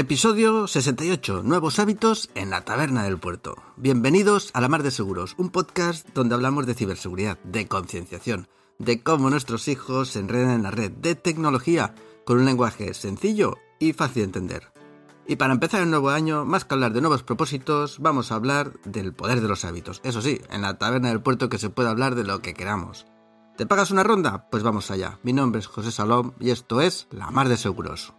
Episodio 68. Nuevos hábitos en la taberna del puerto. Bienvenidos a La Mar de Seguros, un podcast donde hablamos de ciberseguridad, de concienciación, de cómo nuestros hijos se enredan en la red, de tecnología, con un lenguaje sencillo y fácil de entender. Y para empezar el nuevo año, más que hablar de nuevos propósitos, vamos a hablar del poder de los hábitos. Eso sí, en la taberna del puerto que se puede hablar de lo que queramos. ¿Te pagas una ronda? Pues vamos allá. Mi nombre es José Salom y esto es La Mar de Seguros.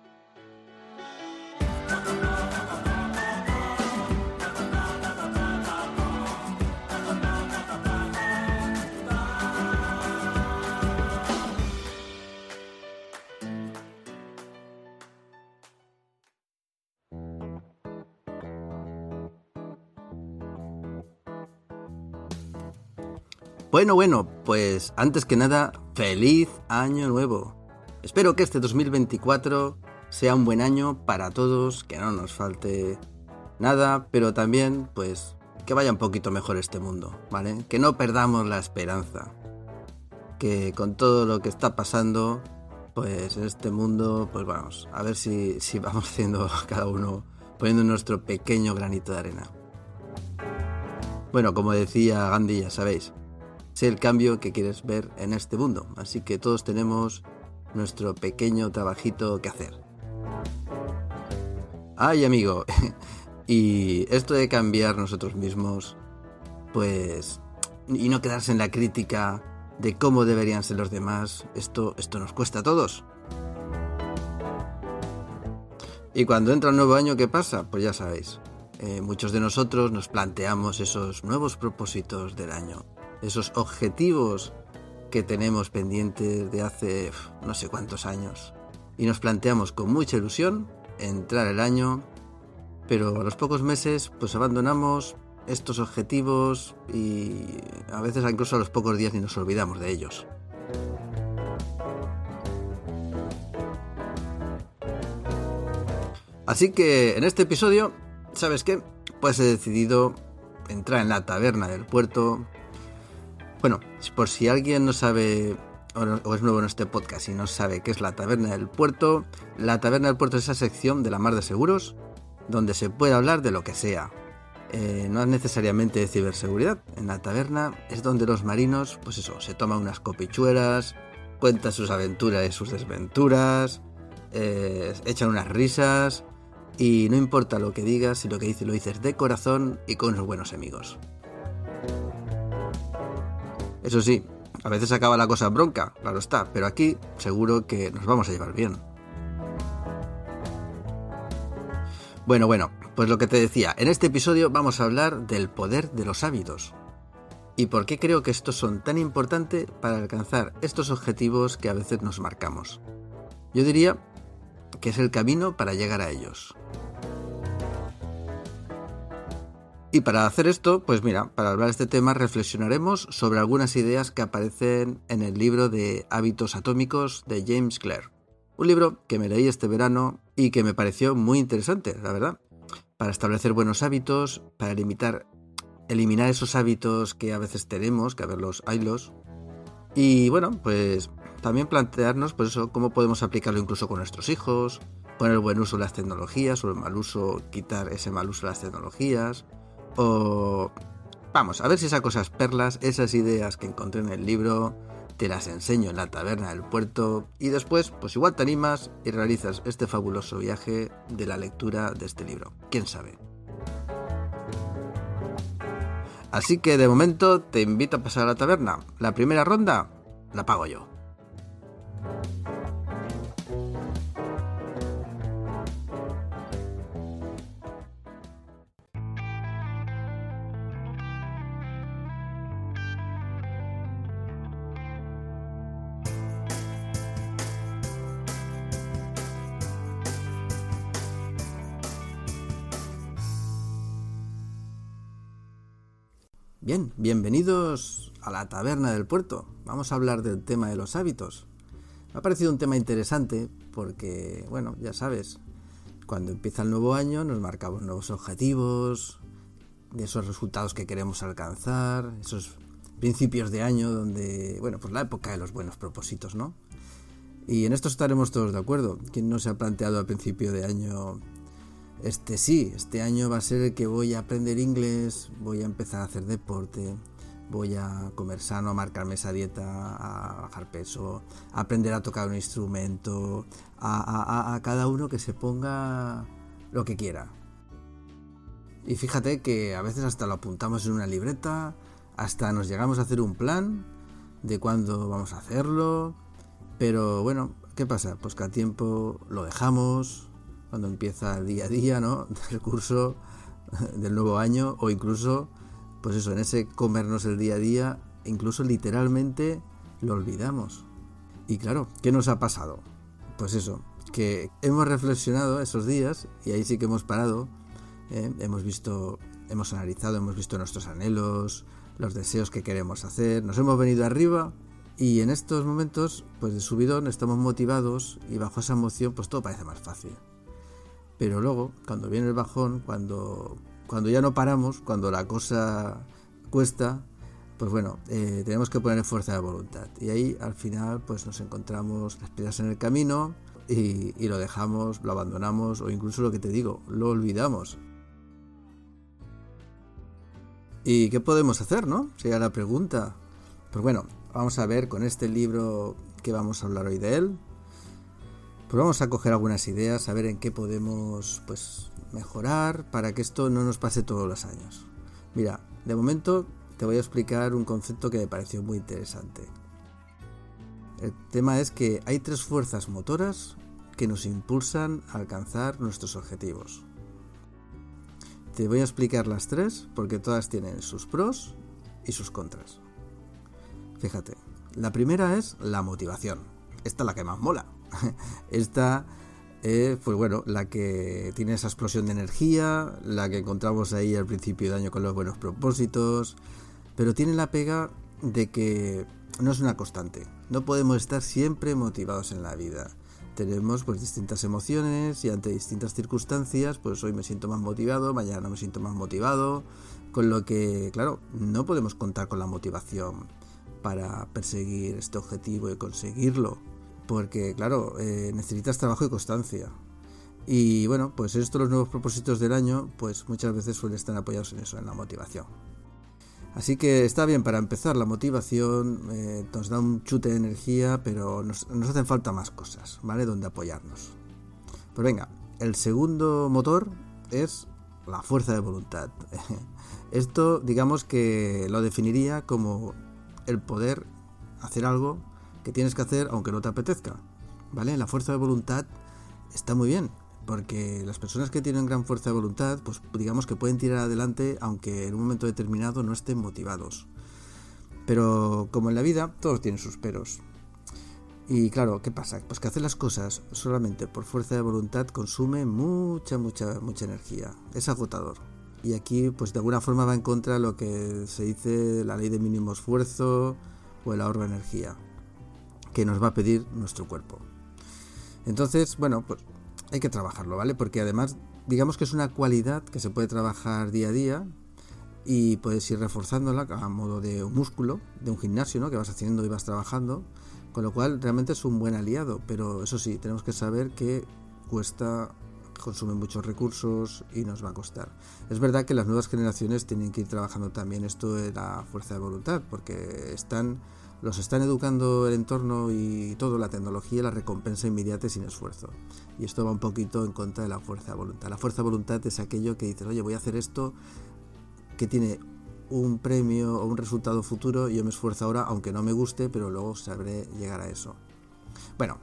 Bueno, bueno, pues antes que nada, feliz año nuevo. Espero que este 2024 sea un buen año para todos, que no nos falte nada, pero también, pues, que vaya un poquito mejor este mundo, ¿vale? Que no perdamos la esperanza. Que con todo lo que está pasando, pues en este mundo, pues vamos, a ver si, si vamos haciendo cada uno, poniendo nuestro pequeño granito de arena. Bueno, como decía Gandhi, ya sabéis, sé el cambio que quieres ver en este mundo. Así que todos tenemos nuestro pequeño trabajito que hacer. Ay, amigo, y esto de cambiar nosotros mismos, pues, y no quedarse en la crítica de cómo deberían ser los demás, esto, esto nos cuesta a todos. Y cuando entra el nuevo año, ¿qué pasa? Pues ya sabéis, eh, muchos de nosotros nos planteamos esos nuevos propósitos del año esos objetivos que tenemos pendientes de hace no sé cuántos años. Y nos planteamos con mucha ilusión entrar el año, pero a los pocos meses pues abandonamos estos objetivos y a veces incluso a los pocos días ni nos olvidamos de ellos. Así que en este episodio, ¿sabes qué? Pues he decidido entrar en la taberna del puerto bueno, por si alguien no sabe o, es nuevo en este podcast y no sabe qué es la Taberna del Puerto, la Taberna del Puerto es esa sección de la Mar de Seguros donde se puede hablar de lo que sea. Eh, no es necesariamente de ciberseguridad. En la taberna es donde los marinos, pues eso, se toman unas copichuelas, cuentan sus aventuras y sus desventuras, eh, echan unas risas y no importa lo que digas, si lo que dices lo dices de corazón y con unos buenos amigos. Eso sí, a veces acaba la cosa bronca, claro está, pero aquí seguro que nos vamos a llevar bien. Bueno, bueno, pues lo que te decía, en este episodio vamos a hablar del poder de los hábitos. ¿Y por qué creo que estos son tan importantes para alcanzar estos objetivos que a veces nos marcamos? Yo diría que es el camino para llegar a ellos. Y para hacer esto, pues mira, para hablar de este tema reflexionaremos sobre algunas ideas que aparecen en el libro de Hábitos Atómicos de James Clear. Un libro que me leí este verano y que me pareció muy interesante, la verdad. Para establecer buenos hábitos, para limitar, eliminar esos hábitos que a veces tenemos, que a ver los haylos. Y bueno, pues también plantearnos, pues eso, cómo podemos aplicarlo incluso con nuestros hijos, poner buen uso de las tecnologías o el mal uso, quitar ese mal uso de las tecnologías o... Vamos, a ver si saco esas perlas, esas ideas que encontré en el libro, te las enseño en la taberna del puerto y después, pues igual te animas y realizas este fabuloso viaje de la lectura de este libro. ¿Quién sabe? Así que de momento te invito a pasar a la taberna. La primera ronda la pago yo. Taberna del puerto. Vamos a hablar del tema de los hábitos. Me ha parecido un tema interesante porque, bueno, ya sabes, cuando empieza el nuevo año nos marcamos nuevos objetivos, de esos resultados que queremos alcanzar, esos principios de año donde, bueno, pues la época de los buenos propósitos, ¿no? Y en esto estaremos todos de acuerdo. ¿Quién no se ha planteado al principio de año este sí, este año va a ser el que voy a aprender inglés, voy a empezar a hacer deporte, voy a comer sano, a marcarme esa dieta, a bajar peso, a aprender a tocar un instrumento, a, a cada uno que se ponga lo que quiera. Y fíjate que a veces hasta lo apuntamos en una libreta, hasta nos llegamos a hacer un plan de cuándo vamos a hacerlo, pero bueno, ¿qué pasa? Pues que a tiempo lo dejamos, cuando empieza el día a día, ¿no? Del curso del nuevo año, o incluso pues eso, en ese comernos el día a día, incluso literalmente lo olvidamos. Y claro, ¿qué nos ha pasado? Pues eso, que hemos reflexionado esos días y ahí sí que hemos parado, ¿eh? hemos visto, hemos analizado, hemos visto nuestros anhelos, los deseos que queremos hacer, nos hemos venido arriba y en estos momentos, pues de subidón, estamos motivados y bajo esa emoción, pues todo parece más fácil. Pero luego, cuando viene el bajón, cuando cuando ya no paramos, cuando la cosa cuesta, pues bueno, eh, tenemos que poner fuerza de voluntad. Y ahí al final pues nos encontramos las piedras en el camino y, lo dejamos, lo abandonamos o incluso lo que te digo, lo olvidamos. ¿Y qué podemos hacer, no? Sería la pregunta. Pues bueno, vamos a ver con este libro que vamos a hablar hoy de él. Pues vamos a coger algunas ideas, a ver en qué podemos pues mejorar para que esto no nos pase todos los años. Mira, de momento te voy a explicar un concepto que me pareció muy interesante. El tema es que hay tres fuerzas motoras que nos impulsan a alcanzar nuestros objetivos. Te voy a explicar las tres porque todas tienen sus pros y sus contras. Fíjate, la primera es la motivación. Esta es la que más mola. Esta eh, pues bueno, la que tiene esa explosión de energía, la que encontramos ahí al principio de año con los buenos propósitos, pero tiene la pega de que no es una constante. No podemos estar siempre motivados en la vida. Tenemos pues distintas emociones y ante distintas circunstancias, pues hoy me siento más motivado, mañana me siento más motivado, con lo que, claro, no podemos contar con la motivación para perseguir este objetivo y conseguirlo porque claro, eh, necesitas trabajo y constancia. Y bueno, pues estos los nuevos propósitos del año, pues muchas veces suelen estar apoyados en eso, en la motivación. Así que está bien para empezar la motivación, eh, nos da un chute de energía, pero nos, nos, hacen falta más cosas, ¿vale? Donde apoyarnos. Pues venga, el segundo motor es la fuerza de voluntad. Esto digamos que lo definiría como el poder hacer algo que tienes que hacer aunque no te apetezca. ¿Vale? La fuerza de voluntad está muy bien, porque las personas que tienen gran fuerza de voluntad, pues digamos que pueden tirar adelante aunque en un momento determinado no estén motivados. Pero como en la vida, todos tienen sus peros. Y claro, ¿qué pasa? Pues que hacer las cosas solamente por fuerza de voluntad consume mucha, mucha, mucha energía. Es agotador. Y aquí, pues de alguna forma va en contra de lo que se dice la ley de mínimo esfuerzo o el ahorro de energía que nos va a pedir nuestro cuerpo. Entonces, bueno, pues hay que trabajarlo, ¿vale? Porque además, digamos que es una cualidad que se puede trabajar día a día y puedes ir reforzándola a modo de un músculo, de un gimnasio, ¿no? Que vas haciendo y vas trabajando, con lo cual realmente es un buen aliado, pero eso sí, tenemos que saber que cuesta consume muchos recursos y nos va a costar. Es verdad que las nuevas generaciones tienen que ir trabajando también esto de la fuerza de voluntad, porque están los están educando el entorno y todo, la tecnología, la recompensa inmediata y sin esfuerzo. Y esto va un poquito en contra de la fuerza de voluntad. La fuerza de voluntad es aquello que dices, oye, voy a hacer esto que tiene un premio o un resultado futuro, y yo me esfuerzo ahora, aunque no me guste, pero luego sabré llegar a eso. Bueno,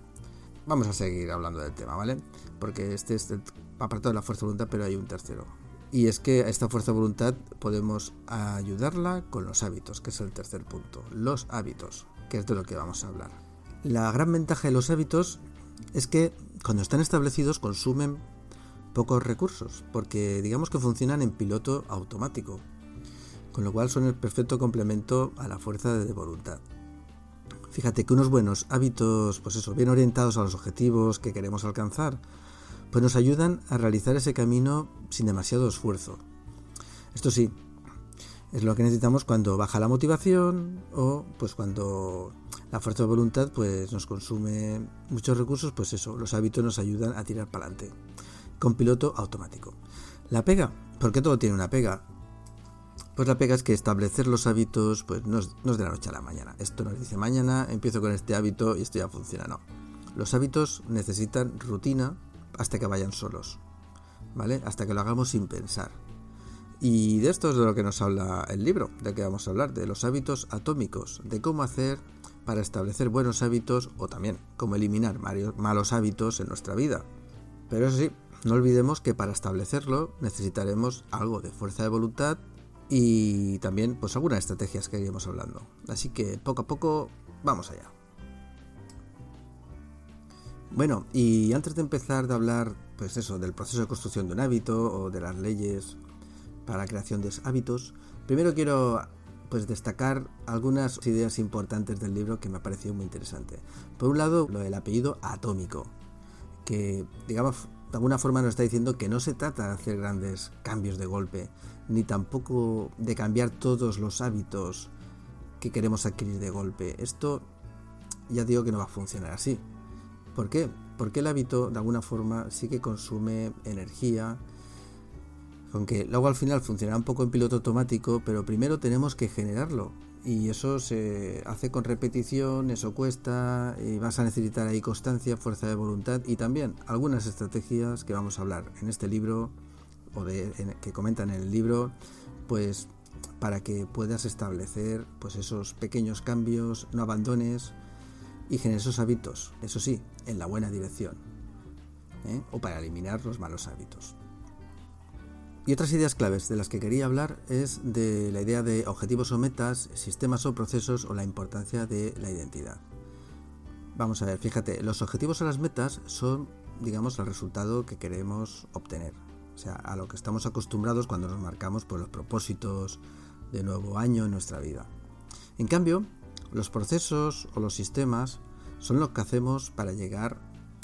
vamos a seguir hablando del tema, ¿vale? Porque este es el apartado de la fuerza de voluntad, pero hay un tercero. Y es que a esta fuerza de voluntad podemos ayudarla con los hábitos, que es el tercer punto. Los hábitos, que es de lo que vamos a hablar. La gran ventaja de los hábitos es que cuando están establecidos consumen pocos recursos, porque digamos que funcionan en piloto automático, con lo cual son el perfecto complemento a la fuerza de voluntad. Fíjate que unos buenos hábitos, pues eso, bien orientados a los objetivos que queremos alcanzar, pues nos ayudan a realizar ese camino sin demasiado esfuerzo. Esto sí, es lo que necesitamos cuando baja la motivación o pues cuando la fuerza de voluntad pues nos consume muchos recursos, pues eso, los hábitos nos ayudan a tirar para adelante. con piloto automático. La pega, ¿por qué todo tiene una pega? Pues la pega es que establecer los hábitos pues no es, de la noche a la mañana. Esto nos dice mañana empiezo con este hábito y esto ya funciona. No. Los hábitos necesitan rutina hasta que vayan solos. ¿Vale? Hasta que lo hagamos sin pensar. Y de esto es de lo que nos habla el libro, de que vamos a hablar, de los hábitos atómicos, de cómo hacer para establecer buenos hábitos o también cómo eliminar malos hábitos en nuestra vida. Pero eso sí, no olvidemos que para establecerlo necesitaremos algo de fuerza de voluntad y también pues algunas estrategias que iríamos hablando. Así que poco a poco vamos allá. Bueno, y antes de empezar de hablar pues eso del proceso de construcción de un hábito o de las leyes para la creación de hábitos, primero quiero pues destacar algunas ideas importantes del libro que me ha parecido muy interesante. Por un lado, lo del apellido atómico, que digamos de alguna forma nos está diciendo que no se trata de hacer grandes cambios de golpe, ni tampoco de cambiar todos los hábitos que queremos adquirir de golpe. Esto ya digo que no va a funcionar así. ¿Por qué? Porque el hábito de alguna forma sí que consume energía, aunque luego al final funcionará un poco en piloto automático, pero primero tenemos que generarlo. Y eso se hace con repetición, eso cuesta, y vas a necesitar ahí constancia, fuerza de voluntad y también algunas estrategias que vamos a hablar en este libro o de, que comentan en el libro, pues para que puedas establecer pues esos pequeños cambios, no abandones y generes esos hábitos, eso sí, en la buena dirección, ¿eh? o para eliminar los malos hábitos. Y otras ideas claves de las que quería hablar es de la idea de objetivos o metas, sistemas o procesos o la importancia de la identidad. Vamos a ver, fíjate, los objetivos o las metas son, digamos, el resultado que queremos obtener. O sea, a lo que estamos acostumbrados cuando nos marcamos por los propósitos de nuevo año en nuestra vida. En cambio, los procesos o los sistemas son lo que hacemos para llegar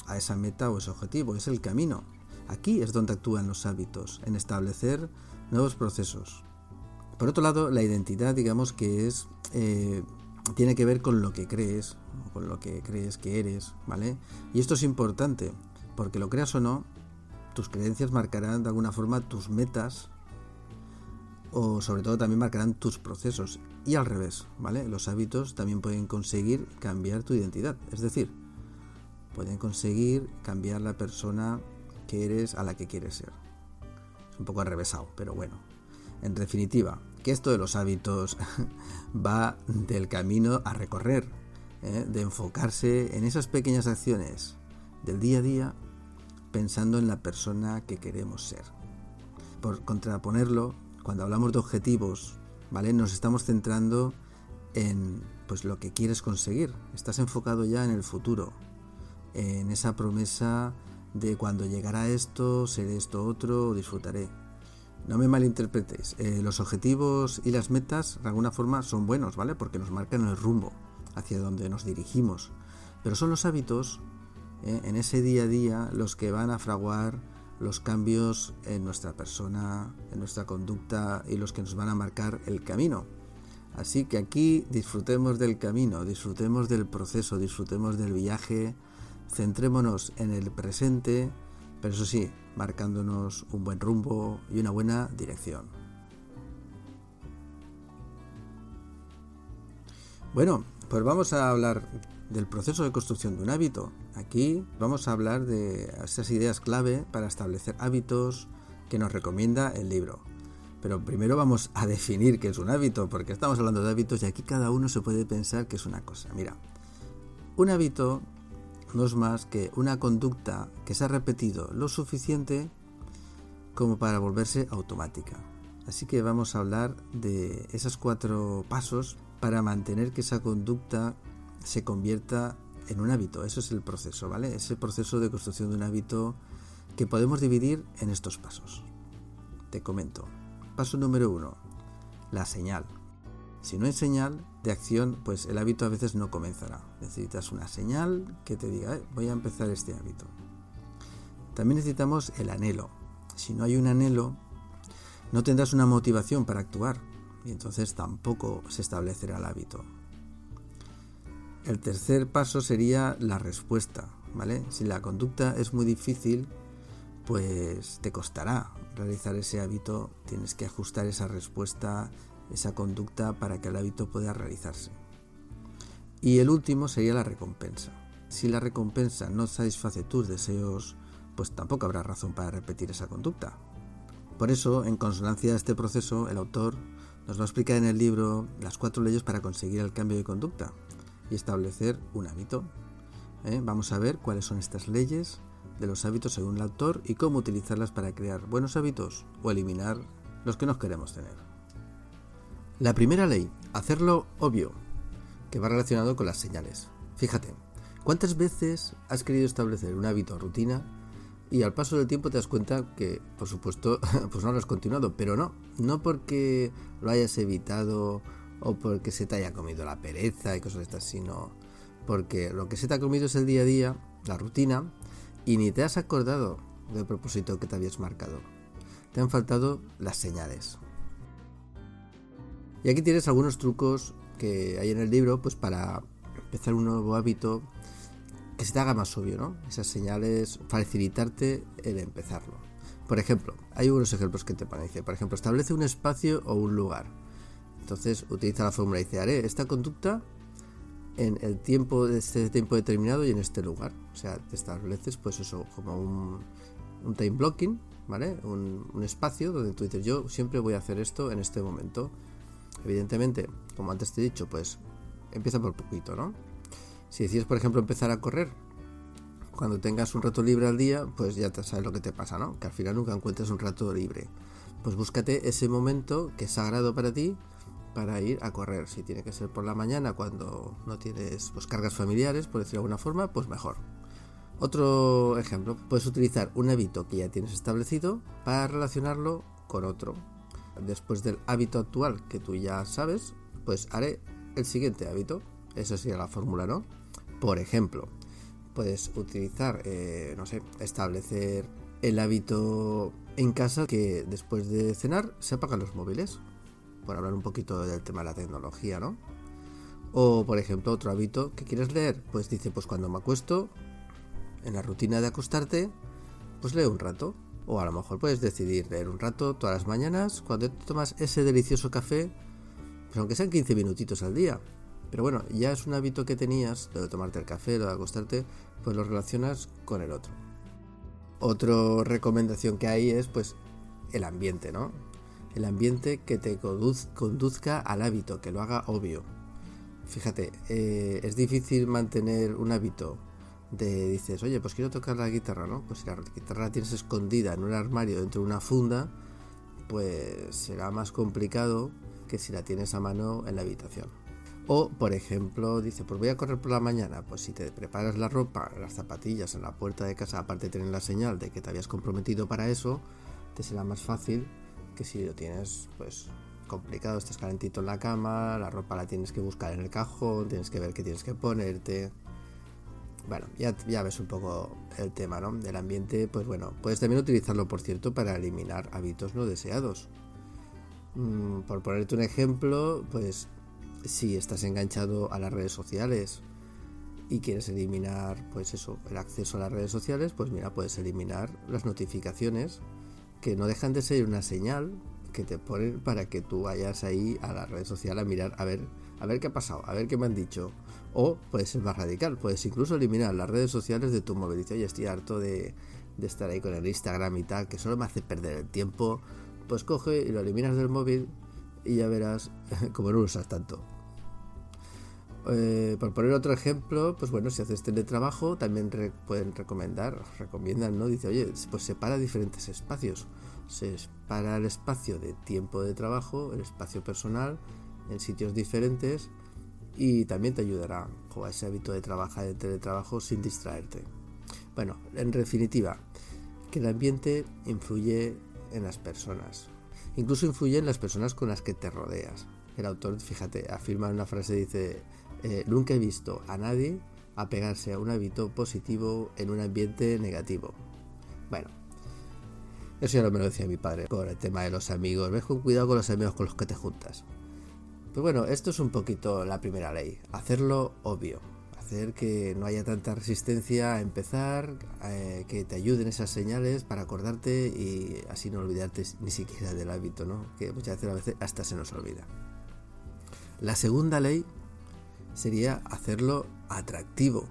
a esa meta o ese objetivo, es el camino. Aquí es donde actúan los hábitos, en establecer nuevos procesos. Por otro lado, la identidad, digamos que es eh, tiene que ver con lo que crees, con lo que crees que eres, ¿vale? Y esto es importante, porque lo creas o no, tus creencias marcarán de alguna forma tus metas o sobre todo también marcarán tus procesos y al revés, ¿vale? Los hábitos también pueden conseguir cambiar tu identidad, es decir, pueden conseguir cambiar la persona que eres a la que quieres ser. Es un poco arrevesado, pero bueno. En definitiva, que esto de los hábitos va del camino a recorrer, ¿eh? de enfocarse en esas pequeñas acciones del día a día pensando en la persona que queremos ser. Por contraponerlo, cuando hablamos de objetivos, ¿vale? Nos estamos centrando en pues lo que quieres conseguir. Estás enfocado ya en el futuro, en esa promesa de cuando llegará esto, seré esto otro, disfrutaré. No me malinterpretéis, eh, los objetivos y las metas de alguna forma son buenos, ¿vale? Porque nos marcan el rumbo hacia donde nos dirigimos. Pero son los hábitos ¿eh? en ese día a día los que van a fraguar los cambios en nuestra persona, en nuestra conducta y los que nos van a marcar el camino. Así que aquí disfrutemos del camino, disfrutemos del proceso, disfrutemos del viaje, centrémonos en el presente, pero eso sí, marcándonos un buen rumbo y una buena dirección. Bueno, pues vamos a hablar del proceso de construcción de un hábito. Aquí vamos a hablar de esas ideas clave para establecer hábitos que nos recomienda el libro. Pero primero vamos a definir qué es un hábito, porque estamos hablando de hábitos y aquí cada uno se puede pensar que es una cosa. Mira, un hábito no es más que una conducta que se ha repetido lo suficiente como para volverse automática. Así que vamos a hablar de esos cuatro pasos para mantener que esa conducta se convierta en un hábito. Eso es el proceso, ¿vale? Ese proceso de construcción de un hábito que podemos dividir en estos pasos. Te comento. Paso número uno, la señal. Si no hay señal de acción, pues el hábito a veces no comenzará. Necesitas una señal que te diga, eh, voy a empezar este hábito. También necesitamos el anhelo. Si no hay un anhelo, no tendrás una motivación para actuar y entonces tampoco se establecerá el hábito. El tercer paso sería la respuesta, ¿vale? Si la conducta es muy difícil, pues te costará realizar ese hábito, tienes que ajustar esa respuesta, esa conducta para que el hábito pueda realizarse. Y el último sería la recompensa. Si la recompensa no satisface tus deseos, pues tampoco habrá razón para repetir esa conducta. Por eso, en consonancia a este proceso, el autor nos va a explicar en el libro las cuatro leyes para conseguir el cambio de conducta y establecer un hábito. ¿Eh? Vamos a ver cuáles son estas leyes de los hábitos según el autor y cómo utilizarlas para crear buenos hábitos o eliminar los que no queremos tener. La primera ley, hacerlo obvio, que va relacionado con las señales. Fíjate, ¿cuántas veces has querido establecer un hábito o rutina y al paso del tiempo te das cuenta que, por supuesto, pues no lo has continuado, pero no, no porque lo hayas evitado o porque se te haya comido la pereza y cosas de estas, sino porque lo que se te ha comido es el día a día, la rutina, y ni te has acordado del propósito que te habías marcado. Te han faltado las señales. Y aquí tienes algunos trucos que hay en el libro pues para empezar un nuevo hábito que se te haga más obvio, ¿no? Esas señales, facilitarte el empezarlo. Por ejemplo, hay unos ejemplos que te ponen. Dice, por ejemplo, establece un espacio o un lugar. Entonces utiliza la fórmula y dice, haré esta conducta en el tiempo de este tiempo determinado y en este lugar. O sea, te estableces pues eso, como un, time blocking, ¿vale? Un, espacio donde tú dices, yo siempre voy a hacer esto en este momento. Evidentemente, como antes te he dicho, pues empieza por poquito, ¿no? Si decides, por ejemplo, empezar a correr, cuando tengas un rato libre al día, pues ya sabes lo que te pasa, ¿no? Que al final nunca encuentres un rato libre. Pues búscate ese momento que es sagrado para ti para ir a correr. Si tiene que ser por la mañana cuando no tienes pues, cargas familiares, por decirlo de alguna forma, pues mejor. Otro ejemplo, puedes utilizar un hábito que ya tienes establecido para relacionarlo con otro. Después del hábito actual que tú ya sabes, pues haré el siguiente hábito. Esa sería la fórmula, ¿no? Por ejemplo, puedes utilizar, eh, no sé, establecer el hábito en casa que después de cenar se apagan los móviles por hablar un poquito del tema de la tecnología, ¿no? O, por ejemplo, otro hábito que quieres leer, pues dice, pues cuando me acuesto, en la rutina de acostarte, pues leo un rato. O a lo mejor puedes decidir leer un rato todas las mañanas, cuando te tomas ese delicioso café, pues aunque sean 15 minutitos al día. Pero bueno, ya es un hábito que tenías, lo de tomarte el café, lo de acostarte, pues lo relacionas con el otro. Otra recomendación que hay es pues el ambiente, ¿no? El ambiente que te conduzca al hábito, que lo haga obvio. Fíjate, eh, es difícil mantener un hábito de dices, oye, pues quiero tocar la guitarra, ¿no? Pues si la guitarra la tienes escondida en un armario dentro de una funda, pues será más complicado que si la tienes a mano en la habitación. O, por ejemplo, dice, pues voy a correr por la mañana. Pues si te preparas la ropa, las zapatillas en la puerta de casa, aparte de tener la señal de que te habías comprometido para eso, te será más fácil que si lo tienes pues complicado, estás calentito en la cama, la ropa la tienes que buscar en el cajón, tienes que ver qué tienes que ponerte. Bueno, ya, ya ves un poco el tema, ¿no? Del ambiente, pues bueno, puedes también utilizarlo, por cierto, para eliminar hábitos no deseados. Mm, por ponerte un ejemplo, pues si estás enganchado a las redes sociales y quieres eliminar, pues eso, el acceso a las redes sociales, pues mira, puedes eliminar las notificaciones que no dejan de ser una señal que te ponen para que tú vayas ahí a la red social a mirar a ver a ver qué ha pasado, a ver qué me han dicho. O puedes ser más radical, puedes incluso eliminar las redes sociales de tu móvil. Oye, estoy harto de, de estar ahí con el Instagram y tal, que solo me hace perder el tiempo. Pues coge y lo eliminas del móvil y ya verás como no lo usas tanto. Eh, por poner otro ejemplo, pues bueno, si haces teletrabajo, también pueden recomendar, recomiendan, ¿no? Dice, oye, pues separa diferentes espacios. Se separa el espacio de tiempo de trabajo, el espacio personal, en sitios diferentes y también te ayudará a ese hábito de trabajar de teletrabajo sin distraerte. Bueno, en definitiva, que el ambiente influye en las personas. Incluso influye en las personas con las que te rodeas. El autor, fíjate, afirma una frase, dice, eh, nunca he visto a nadie apegarse a un hábito positivo en un ambiente negativo. Bueno, eso ya lo me lo decía mi padre por el tema de los amigos. Ves con cuidado con los amigos con los que te juntas. Pues bueno, esto es un poquito la primera ley. Hacerlo obvio. hacer que no haya tanta resistencia a empezar, eh, que te ayuden esas señales para acordarte y así no olvidarte ni siquiera del hábito, ¿no? que muchas veces hasta se nos olvida. La segunda ley sería hacerlo atractivo.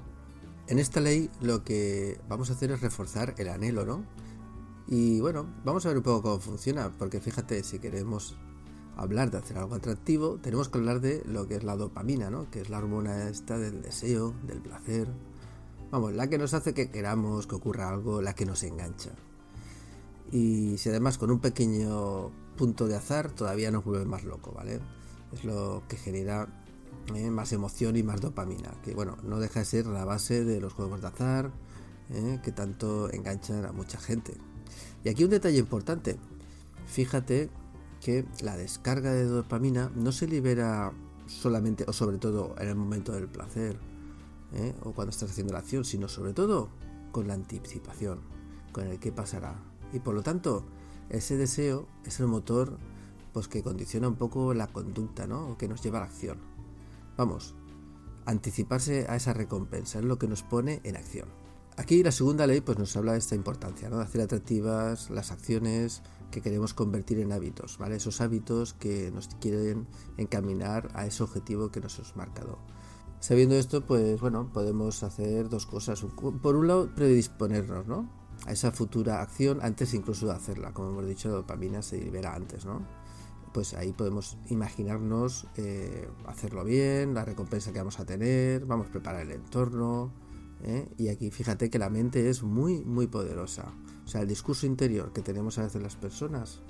En esta ley lo que vamos a hacer es reforzar el anhelo, ¿no? Y bueno, vamos a ver un poco cómo funciona, porque fíjate, si queremos hablar de hacer algo atractivo, tenemos que hablar de lo que es la dopamina, ¿no? Que es la hormona esta del deseo, del placer. Vamos, la que nos hace que queramos que ocurra algo, la que nos engancha. Y si además con un pequeño punto de azar todavía nos vuelve más loco, ¿vale? Es lo que genera eh, más emoción y más dopamina, que bueno, no deja de ser la base de los juegos de azar, eh, que tanto enganchan a mucha gente. Y aquí un detalle importante, fíjate que la descarga de dopamina no se libera solamente o sobre todo en el momento del placer ¿eh? o cuando estás haciendo la acción, sino sobre todo con la anticipación, con el que pasará. Y por lo tanto, ese deseo es el motor pues que condiciona un poco la conducta, ¿no? O que nos lleva a la acción. Vamos, anticiparse a esa recompensa es lo que nos pone en acción. Aquí la segunda ley pues nos habla de esta importancia, ¿no? De hacer atractivas las acciones, que queremos convertir en hábitos, ¿vale? Esos hábitos que nos quieren encaminar a ese objetivo que nos hemos marcado. Sabiendo esto, pues bueno, podemos hacer dos cosas. Por un lado, predisponernos, ¿no? A esa futura acción antes incluso de hacerla. Como hemos dicho, la dopamina se libera antes, ¿no? Pues ahí podemos imaginarnos eh, hacerlo bien, la recompensa que vamos a tener, vamos a preparar el entorno, ¿eh? Y aquí fíjate que la mente es muy, muy poderosa. O sea, el discurso interior que tenemos a veces las personas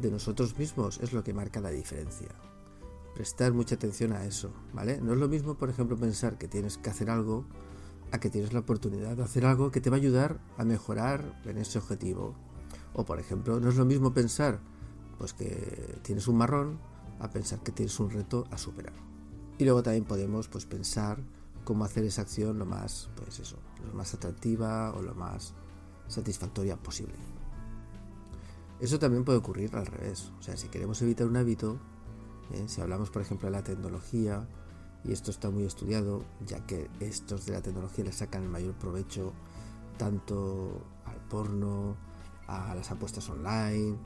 de nosotros mismos es lo que marca la diferencia. Prestar mucha atención a eso, ¿vale? No es lo mismo, por ejemplo, pensar que tienes que hacer algo a que tienes la oportunidad de hacer algo que te va a ayudar a mejorar en ese objetivo. O, por ejemplo, no es lo mismo pensar pues que tienes un marrón a pensar que tienes un reto a superar. Y luego también podemos pues pensar cómo hacer esa acción lo más, pues eso, lo más atractiva o lo más satisfactoria posible. Eso también puede ocurrir al revés. O sea, si queremos evitar un hábito, ¿eh? si hablamos por ejemplo de la tecnología, y esto está muy estudiado, ya que estos de la tecnología le sacan el mayor provecho tanto al porno, a las apuestas online,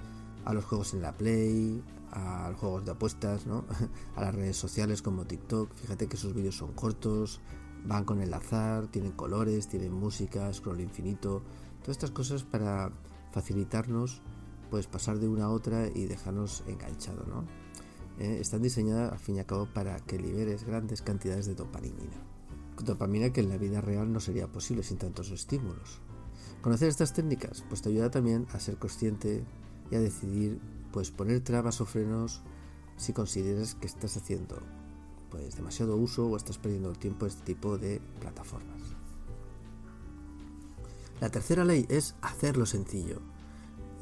a los juegos en la Play, a los juegos de apuestas, ¿no? a las redes sociales como TikTok. Fíjate que sus vídeos son cortos, van con el azar, tienen colores, tienen música, scroll infinito, todas estas cosas para facilitarnos pues pasar de una a otra y dejarnos enganchado, ¿no? Eh, están diseñadas al fin y al cabo para que liberes grandes cantidades de dopamina. Dopamina que en la vida real no sería posible sin tantos estímulos. Conocer estas técnicas pues te ayuda también a ser consciente a decidir pues poner trabas o frenos si consideras que estás haciendo pues demasiado uso o estás perdiendo el tiempo en este tipo de plataformas. La tercera ley es hacerlo sencillo.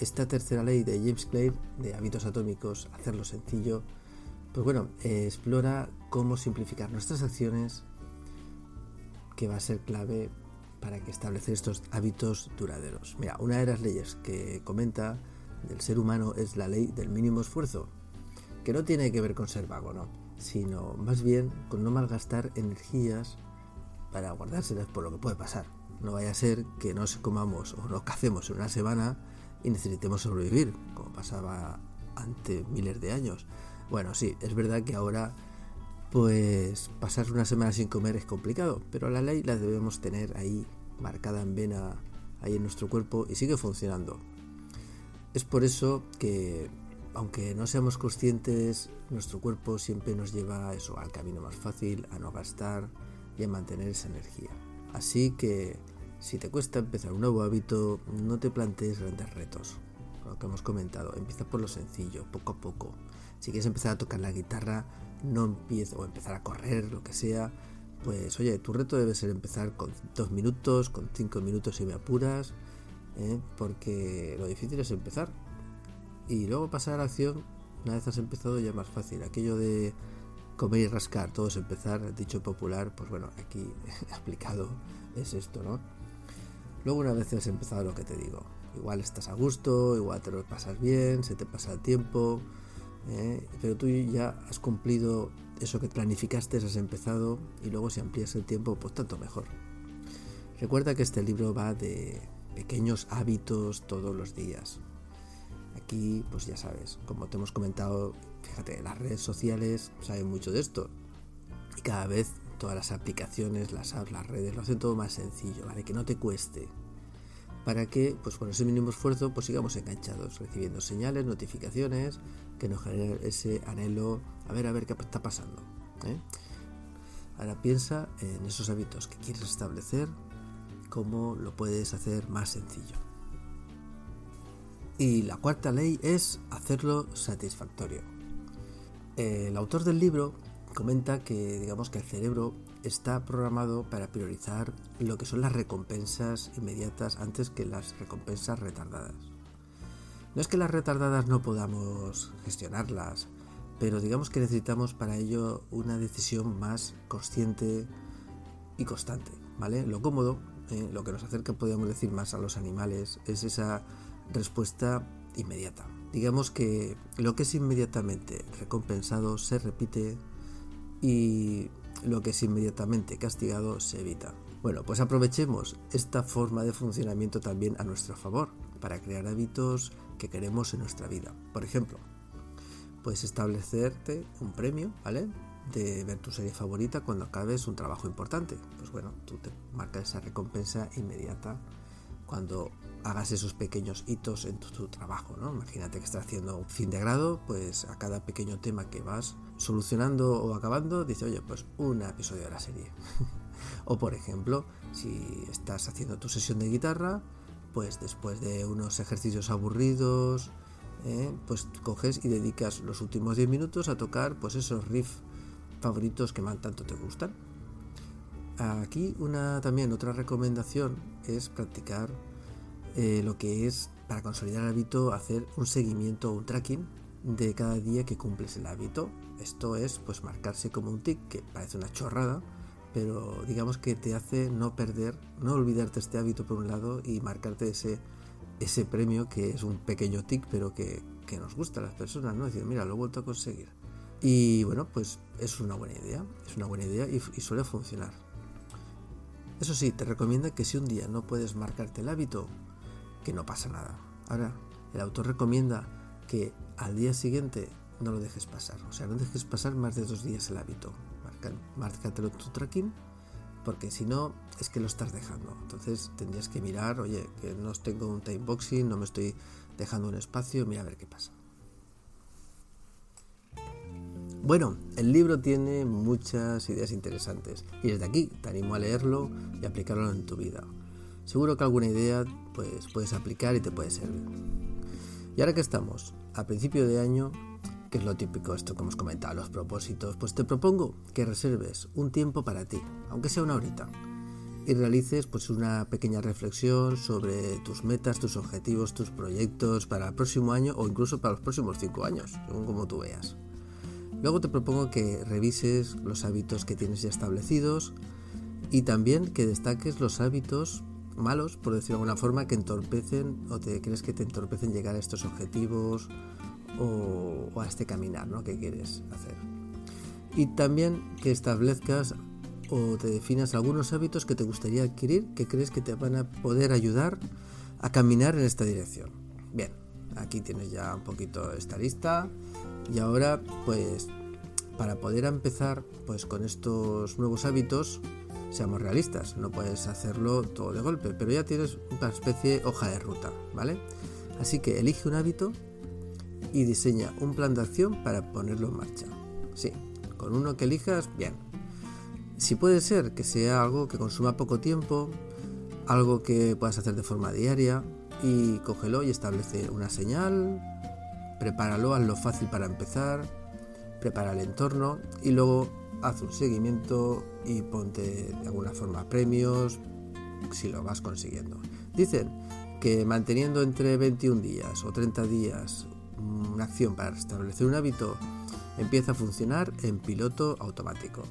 Esta tercera ley de James Clear de hábitos atómicos, hacerlo sencillo, pues bueno, explora cómo simplificar nuestras acciones, que va a ser clave para que establecer estos hábitos duraderos. Mira, una de las leyes que comenta del ser humano es la ley del mínimo esfuerzo, que no tiene que ver con ser vago, no, sino más bien con no malgastar energías para guardárselas por lo que puede pasar. No vaya a ser que nos comamos o nos cacemos en una semana y necesitemos sobrevivir, como pasaba ante miles de años. Bueno, sí, es verdad que ahora pues pasar una semana sin comer es complicado, pero la ley la debemos tener ahí marcada en vena, ahí en nuestro cuerpo y sigue funcionando. Es por eso que, aunque no seamos conscientes, nuestro cuerpo siempre nos lleva eso, al camino más fácil, a no gastar y a mantener esa energía. Así que, si te cuesta empezar un nuevo hábito, no te plantees grandes retos. Lo que hemos comentado, empieza por lo sencillo, poco a poco. Si quieres empezar a tocar la guitarra, no empieces, o empezar a correr, lo que sea, pues oye, tu reto debe ser empezar con dos minutos, con cinco minutos si me apuras, ¿eh? porque lo difícil es empezar. Y luego pasar a la acción, una vez has empezado ya es más fácil. Aquello de comer y rascar, todo es empezar, dicho popular, pues bueno, aquí aplicado es esto, ¿no? Luego una vez has empezado lo que te digo, igual estás a gusto, igual te lo pasas bien, se te pasa el tiempo, ¿eh? pero tú ya has cumplido eso que planificaste has empezado y luego si amplías el tiempo, pues tanto mejor. Recuerda que este libro va de pequeños hábitos todos los días. Aquí, pues ya sabes, como te hemos comentado, fíjate, las redes sociales saben mucho de esto. Y cada vez todas las aplicaciones, las apps, las redes, lo hacen todo más sencillo, ¿vale? Que no te cueste. Para que, pues con ese mínimo esfuerzo, pues sigamos enganchados, recibiendo señales, notificaciones, que nos generen ese anhelo, a ver, a ver qué está pasando. ¿eh? Ahora piensa en esos hábitos que quieres establecer, cómo lo puedes hacer más sencillo. Y la cuarta ley es hacerlo satisfactorio. El autor del libro comenta que digamos que el cerebro está programado para priorizar lo que son las recompensas inmediatas antes que las recompensas retardadas. No es que las retardadas no podamos gestionarlas, pero digamos que necesitamos para ello una decisión más consciente y constante, ¿vale? Lo cómodo, lo que nos acerca, podríamos decir, más a los animales, es esa respuesta inmediata. Digamos que lo que es inmediatamente recompensado se repite y lo que es inmediatamente castigado se evita. Bueno, pues aprovechemos esta forma de funcionamiento también a nuestro favor para crear hábitos que queremos en nuestra vida. Por ejemplo, puedes establecerte un premio, ¿vale? De ver tu serie favorita cuando acabes un trabajo importante. Pues bueno, tú te marcas esa recompensa inmediata cuando hagas esos pequeños hitos en tu, trabajo, ¿no? Imagínate que estás haciendo un fin de grado, pues a cada pequeño tema que vas solucionando o acabando, dice, oye, pues un episodio de la serie. o por ejemplo, si estás haciendo tu sesión de guitarra, pues después de unos ejercicios aburridos, ¿eh? pues coges y dedicas los últimos 10 minutos a tocar pues esos riffs favoritos que más tanto te gustan. Aquí una también otra recomendación es practicar eh, lo que es para consolidar el hábito hacer un seguimiento o un tracking de cada día que cumples el hábito. Esto es pues marcarse como un tic, que parece una chorrada, pero digamos que te hace no perder, no olvidarte este hábito por un lado y marcarte ese, ese premio que es un pequeño tic, pero que, que nos gusta a las personas, ¿no? Decir, mira, lo he vuelto a conseguir. Y bueno, pues es una buena idea, es una buena idea y, suele funcionar. Eso sí, te recomienda que si un día no puedes marcarte el hábito, que no pasa nada. Ahora, el autor recomienda que al día siguiente no lo dejes pasar. O sea, no dejes pasar más de dos días el hábito. Márcatelo tu tracking, porque si no, es que lo estás dejando. Entonces tendrías que mirar, oye, que no tengo un time boxing, no me estoy dejando un espacio, mira a ver qué pasa. Bueno, el libro tiene muchas ideas interesantes y desde aquí te animo a leerlo y aplicarlo en tu vida. Seguro que alguna idea pues, puedes aplicar y te puede servir. Y ahora que estamos a principio de año, que es lo típico esto que hemos comentado, los propósitos, pues te propongo que reserves un tiempo para ti, aunque sea una horita, y realices pues una pequeña reflexión sobre tus metas, tus objetivos, tus proyectos para el próximo año o incluso para los próximos cinco años, según como tú veas. Luego te propongo que revises los hábitos que tienes ya establecidos y también que destaques los hábitos malos, por decirlo de alguna forma, que entorpecen o te crees que te entorpecen llegar a estos objetivos o, a este caminar ¿no? que quieres hacer. Y también que establezcas o te definas algunos hábitos que te gustaría adquirir que crees que te van a poder ayudar a caminar en esta dirección. Bien, aquí tienes ya un poquito esta lista y ahora pues para poder empezar pues con estos nuevos hábitos seamos realistas, no puedes hacerlo todo de golpe, pero ya tienes una especie de hoja de ruta, ¿vale? Así que elige un hábito y diseña un plan de acción para ponerlo en marcha. Sí, con uno que elijas, bien. Si puede ser que sea algo que consuma poco tiempo, algo que puedas hacer de forma diaria, y cógelo y establece una señal, prepáralo, hazlo fácil para empezar, prepara el entorno y luego haz un seguimiento y ponte de alguna forma premios si lo vas consiguiendo. Dicen que manteniendo entre 21 días o 30 días una acción para establecer un hábito empieza a funcionar en piloto automático.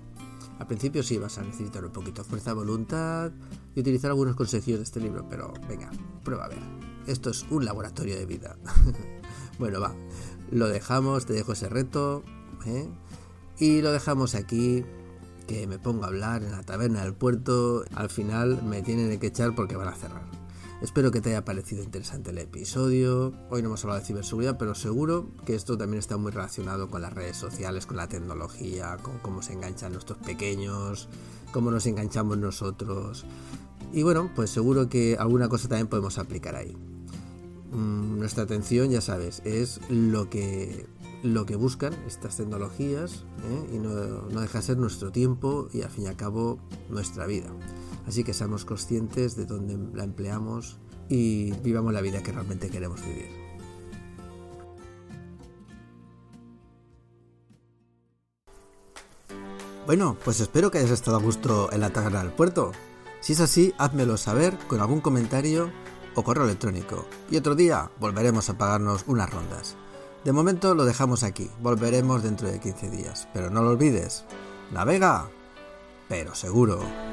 Al principio sí vas a necesitar un poquito de fuerza voluntad y utilizar algunos consejos de este libro, pero venga, prueba a ver. Esto es un laboratorio de vida. bueno, va, lo dejamos, te dejo ese reto. ¿eh? Y lo dejamos aquí, que me pongo a hablar en la taberna del puerto. Al final me tienen que echar porque van a cerrar. Espero que te haya parecido interesante el episodio. Hoy no hemos hablado de ciberseguridad, pero seguro que esto también está muy relacionado con las redes sociales, con la tecnología, con cómo se enganchan nuestros pequeños, cómo nos enganchamos nosotros. Y bueno, pues seguro que alguna cosa también podemos aplicar ahí. Mm, nuestra atención, ya sabes, es lo que, lo que buscan estas tecnologías ¿eh? y no, no deja de ser nuestro tiempo y al fin y al cabo nuestra vida. Así que seamos conscientes de dónde la empleamos y vivamos la vida que realmente queremos vivir. Bueno, pues espero que hayas estado a gusto en la taberna del puerto. Si es así, házmelo saber con algún comentario o correo electrónico. Y otro día volveremos a pagarnos unas rondas. De momento lo dejamos aquí, volveremos dentro de 15 días. Pero no lo olvides, navega, pero seguro.